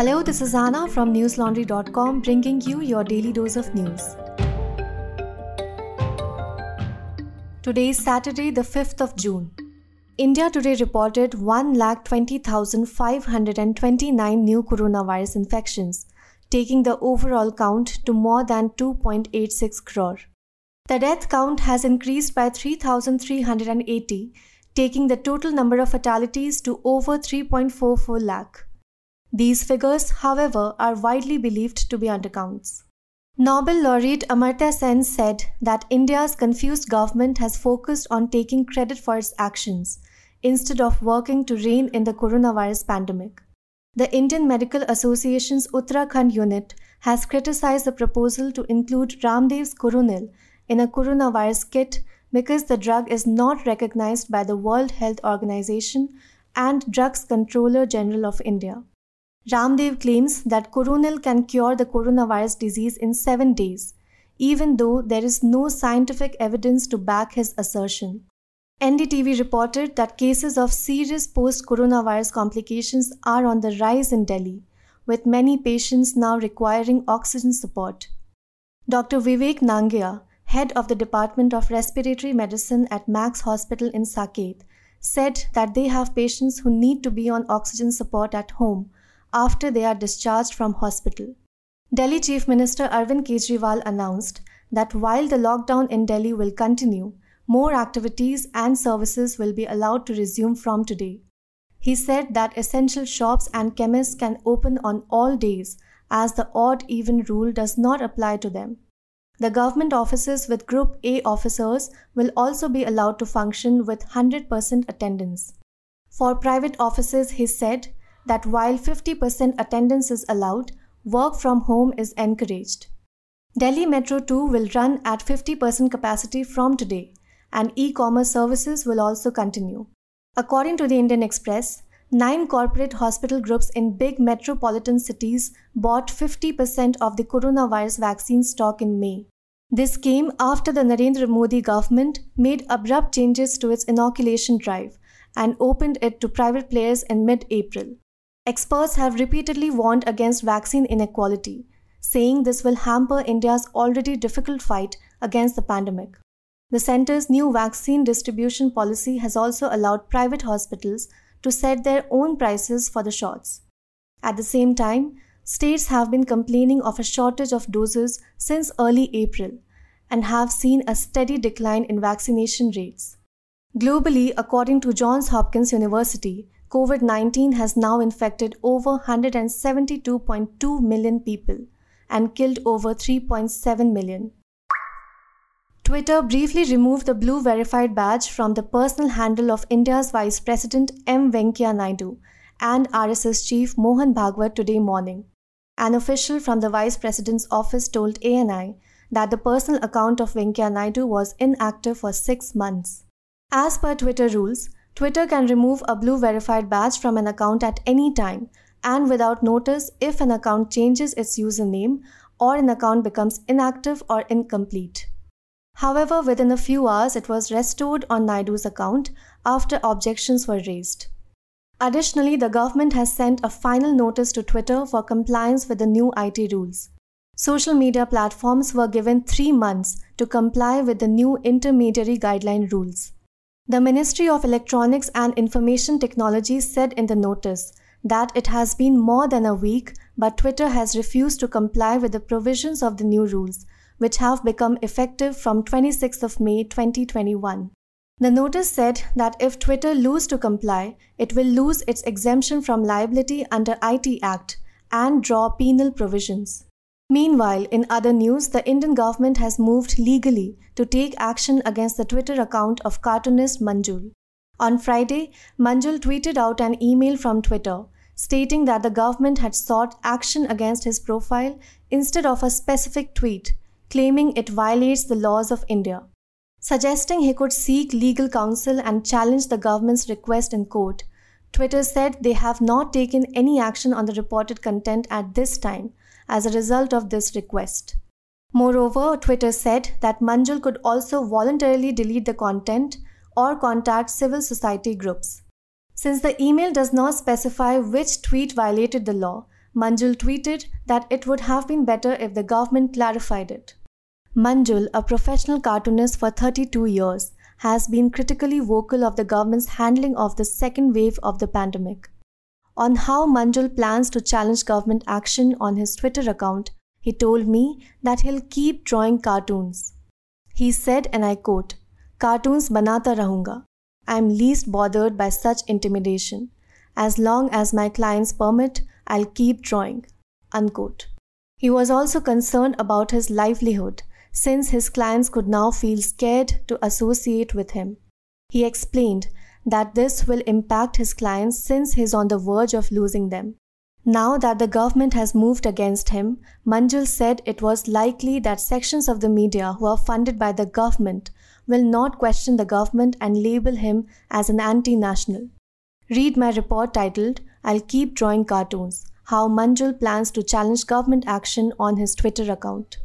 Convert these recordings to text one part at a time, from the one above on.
Hello, this is Anna from newslaundry.com bringing you your daily dose of news. Today is Saturday, the 5th of June. India today reported 1,20,529 new coronavirus infections, taking the overall count to more than 2.86 crore. The death count has increased by 3,380, taking the total number of fatalities to over 3.44 lakh. These figures, however, are widely believed to be undercounts. Nobel laureate Amartya Sen said that India's confused government has focused on taking credit for its actions instead of working to rein in the coronavirus pandemic. The Indian Medical Association's Uttarakhand unit has criticized the proposal to include Ramdev's Coronil in a coronavirus kit because the drug is not recognized by the World Health Organization and Drugs Controller General of India. Ramdev claims that Coronil can cure the coronavirus disease in seven days, even though there is no scientific evidence to back his assertion. NDTV reported that cases of serious post coronavirus complications are on the rise in Delhi, with many patients now requiring oxygen support. Dr. Vivek Nangia, head of the Department of Respiratory Medicine at Max Hospital in Saket, said that they have patients who need to be on oxygen support at home after they are discharged from hospital. Delhi Chief Minister Arvind Kejriwal announced that while the lockdown in Delhi will continue, more activities and services will be allowed to resume from today. He said that essential shops and chemists can open on all days as the odd even rule does not apply to them. The government offices with Group A officers will also be allowed to function with 100% attendance. For private offices, he said, that while 50% attendance is allowed, work from home is encouraged. Delhi Metro 2 will run at 50% capacity from today, and e commerce services will also continue. According to the Indian Express, nine corporate hospital groups in big metropolitan cities bought 50% of the coronavirus vaccine stock in May. This came after the Narendra Modi government made abrupt changes to its inoculation drive and opened it to private players in mid April. Experts have repeatedly warned against vaccine inequality, saying this will hamper India's already difficult fight against the pandemic. The centre's new vaccine distribution policy has also allowed private hospitals to set their own prices for the shots. At the same time, states have been complaining of a shortage of doses since early April and have seen a steady decline in vaccination rates. Globally, according to Johns Hopkins University, COVID 19 has now infected over 172.2 million people and killed over 3.7 million. Twitter briefly removed the blue verified badge from the personal handle of India's Vice President M. Venkaiah Naidu and RSS Chief Mohan Bhagwat today morning. An official from the Vice President's office told ANI that the personal account of Venkaiah Naidu was inactive for six months. As per Twitter rules, Twitter can remove a blue verified badge from an account at any time and without notice if an account changes its username or an account becomes inactive or incomplete. However, within a few hours, it was restored on Naidu's account after objections were raised. Additionally, the government has sent a final notice to Twitter for compliance with the new IT rules. Social media platforms were given three months to comply with the new intermediary guideline rules. The Ministry of Electronics and Information Technology said in the notice that it has been more than a week, but Twitter has refused to comply with the provisions of the new rules, which have become effective from 26th of May 2021. The notice said that if Twitter lose to comply, it will lose its exemption from liability under IT Act and draw penal provisions. Meanwhile, in other news, the Indian government has moved legally to take action against the Twitter account of cartoonist Manjul. On Friday, Manjul tweeted out an email from Twitter stating that the government had sought action against his profile instead of a specific tweet, claiming it violates the laws of India. Suggesting he could seek legal counsel and challenge the government's request in court, Twitter said they have not taken any action on the reported content at this time as a result of this request. Moreover, Twitter said that Manjul could also voluntarily delete the content or contact civil society groups. Since the email does not specify which tweet violated the law, Manjul tweeted that it would have been better if the government clarified it. Manjul, a professional cartoonist for 32 years, has been critically vocal of the government's handling of the second wave of the pandemic. On how Manjul plans to challenge government action on his Twitter account, he told me that he'll keep drawing cartoons. He said, and I quote, Cartoons banata rahunga. I am least bothered by such intimidation. As long as my clients permit, I'll keep drawing. Unquote. He was also concerned about his livelihood since his clients could now feel scared to associate with him. He explained that this will impact his clients since he's on the verge of losing them. Now that the government has moved against him, Manjul said it was likely that sections of the media who are funded by the government will not question the government and label him as an anti national. Read my report titled, I'll Keep Drawing Cartoons How Manjul Plans to Challenge Government Action on his Twitter account.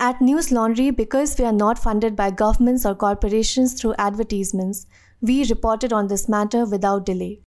At News Laundry, because we are not funded by governments or corporations through advertisements, we reported on this matter without delay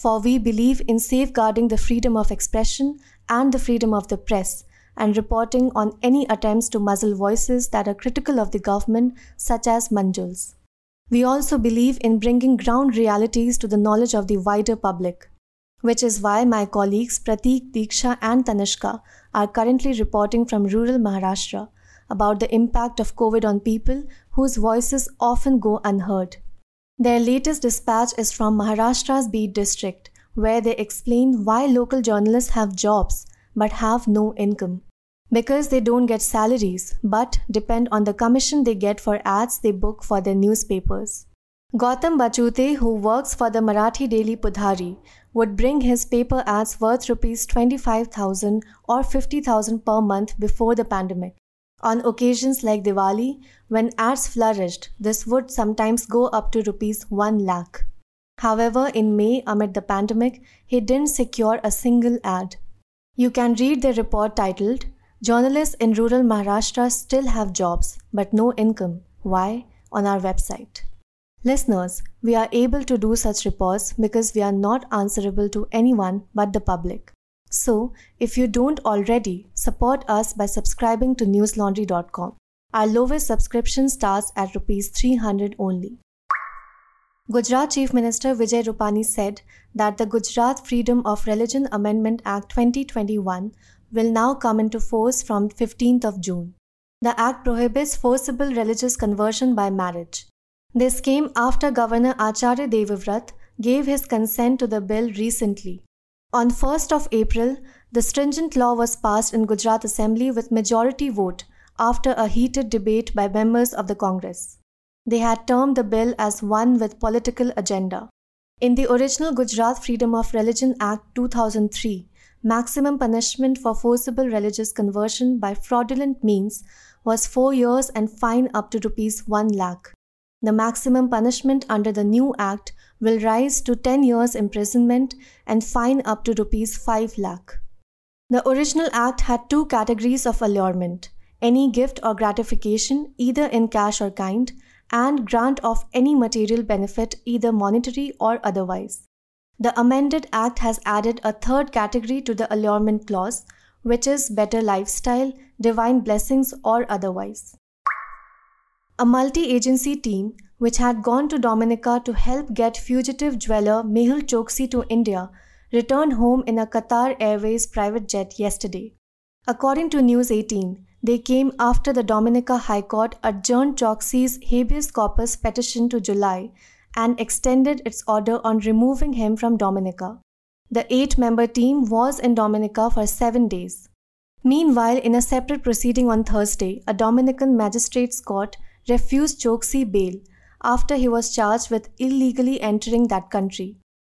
for we believe in safeguarding the freedom of expression and the freedom of the press and reporting on any attempts to muzzle voices that are critical of the government, such as Manjul's. We also believe in bringing ground realities to the knowledge of the wider public, which is why my colleagues Pratik, Diksha, and Tanishka are currently reporting from rural Maharashtra about the impact of COVID on people whose voices often go unheard. Their latest dispatch is from Maharashtra's Beed district, where they explain why local journalists have jobs but have no income. Because they don't get salaries but depend on the commission they get for ads they book for their newspapers. Gautam Bachute, who works for the Marathi daily Pudhari, would bring his paper ads worth rupees 25,000 or 50,000 per month before the pandemic. On occasions like Diwali, when ads flourished, this would sometimes go up to rupees 1 lakh. However, in May, amid the pandemic, he didn't secure a single ad. You can read the report titled Journalists in Rural Maharashtra Still Have Jobs But No Income. Why? on our website. Listeners, we are able to do such reports because we are not answerable to anyone but the public. So, if you don't already, support us by subscribing to newslaundry.com. Our lowest subscription starts at rupees 300 only. Gujarat Chief Minister Vijay Rupani said that the Gujarat Freedom of Religion Amendment Act 2021 will now come into force from 15th of June. The act prohibits forcible religious conversion by marriage. This came after Governor Acharya Devvrat gave his consent to the bill recently. On 1st of April, the stringent law was passed in Gujarat Assembly with majority vote after a heated debate by members of the Congress. They had termed the bill as one with political agenda. In the original Gujarat Freedom of Religion Act 2003, maximum punishment for forcible religious conversion by fraudulent means was 4 years and fine up to rupees 1 lakh. The maximum punishment under the new act will rise to 10 years imprisonment and fine up to rupees 5 lakh. The original act had two categories of allurement any gift or gratification, either in cash or kind, and grant of any material benefit, either monetary or otherwise. The amended act has added a third category to the allurement clause, which is better lifestyle, divine blessings, or otherwise. A multi agency team which had gone to Dominica to help get fugitive dweller Mehul Choksi to India, returned home in a Qatar Airways private jet yesterday. According to News 18, they came after the Dominica High Court adjourned Choksi's habeas corpus petition to July and extended its order on removing him from Dominica. The eight member team was in Dominica for seven days. Meanwhile, in a separate proceeding on Thursday, a Dominican magistrate's court refused Choksi bail after he was charged with illegally entering that country.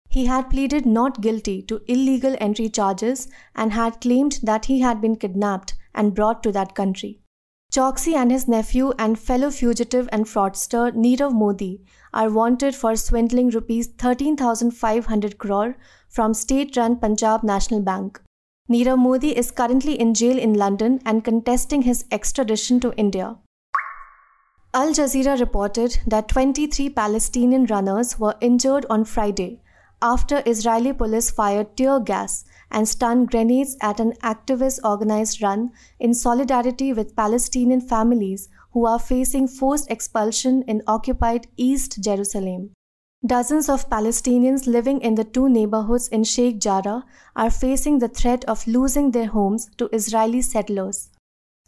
He had pleaded not guilty to illegal entry charges and had claimed that he had been kidnapped and brought to that country. Choksi and his nephew and fellow fugitive and fraudster Nirav Modi are wanted for swindling rupees 13,500 crore from state-run Punjab National Bank. Nirav Modi is currently in jail in London and contesting his extradition to India. Al Jazeera reported that 23 Palestinian runners were injured on Friday after Israeli police fired tear gas and stun grenades at an activist organized run in solidarity with Palestinian families who are facing forced expulsion in occupied East Jerusalem. Dozens of Palestinians living in the two neighborhoods in Sheikh Jarrah are facing the threat of losing their homes to Israeli settlers.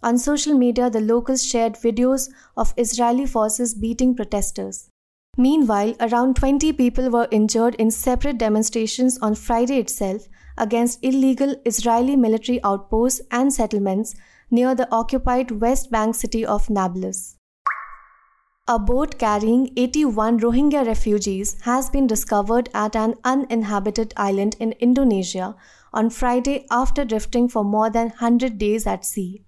On social media, the locals shared videos of Israeli forces beating protesters. Meanwhile, around 20 people were injured in separate demonstrations on Friday itself against illegal Israeli military outposts and settlements near the occupied West Bank city of Nablus. A boat carrying 81 Rohingya refugees has been discovered at an uninhabited island in Indonesia on Friday after drifting for more than 100 days at sea.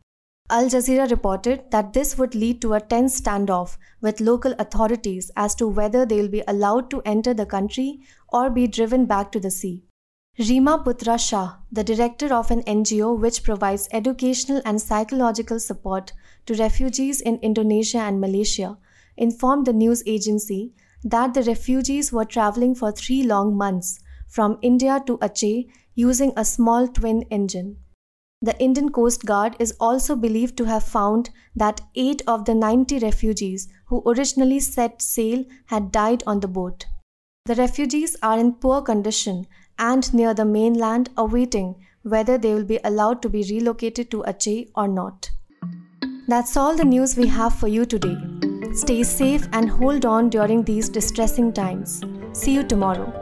Al Jazeera reported that this would lead to a tense standoff with local authorities as to whether they will be allowed to enter the country or be driven back to the sea. Rima Putra Shah, the director of an NGO which provides educational and psychological support to refugees in Indonesia and Malaysia, informed the news agency that the refugees were traveling for three long months from India to Aceh using a small twin engine. The Indian Coast Guard is also believed to have found that eight of the 90 refugees who originally set sail had died on the boat. The refugees are in poor condition and near the mainland awaiting whether they will be allowed to be relocated to Aceh or not. That's all the news we have for you today. Stay safe and hold on during these distressing times. See you tomorrow.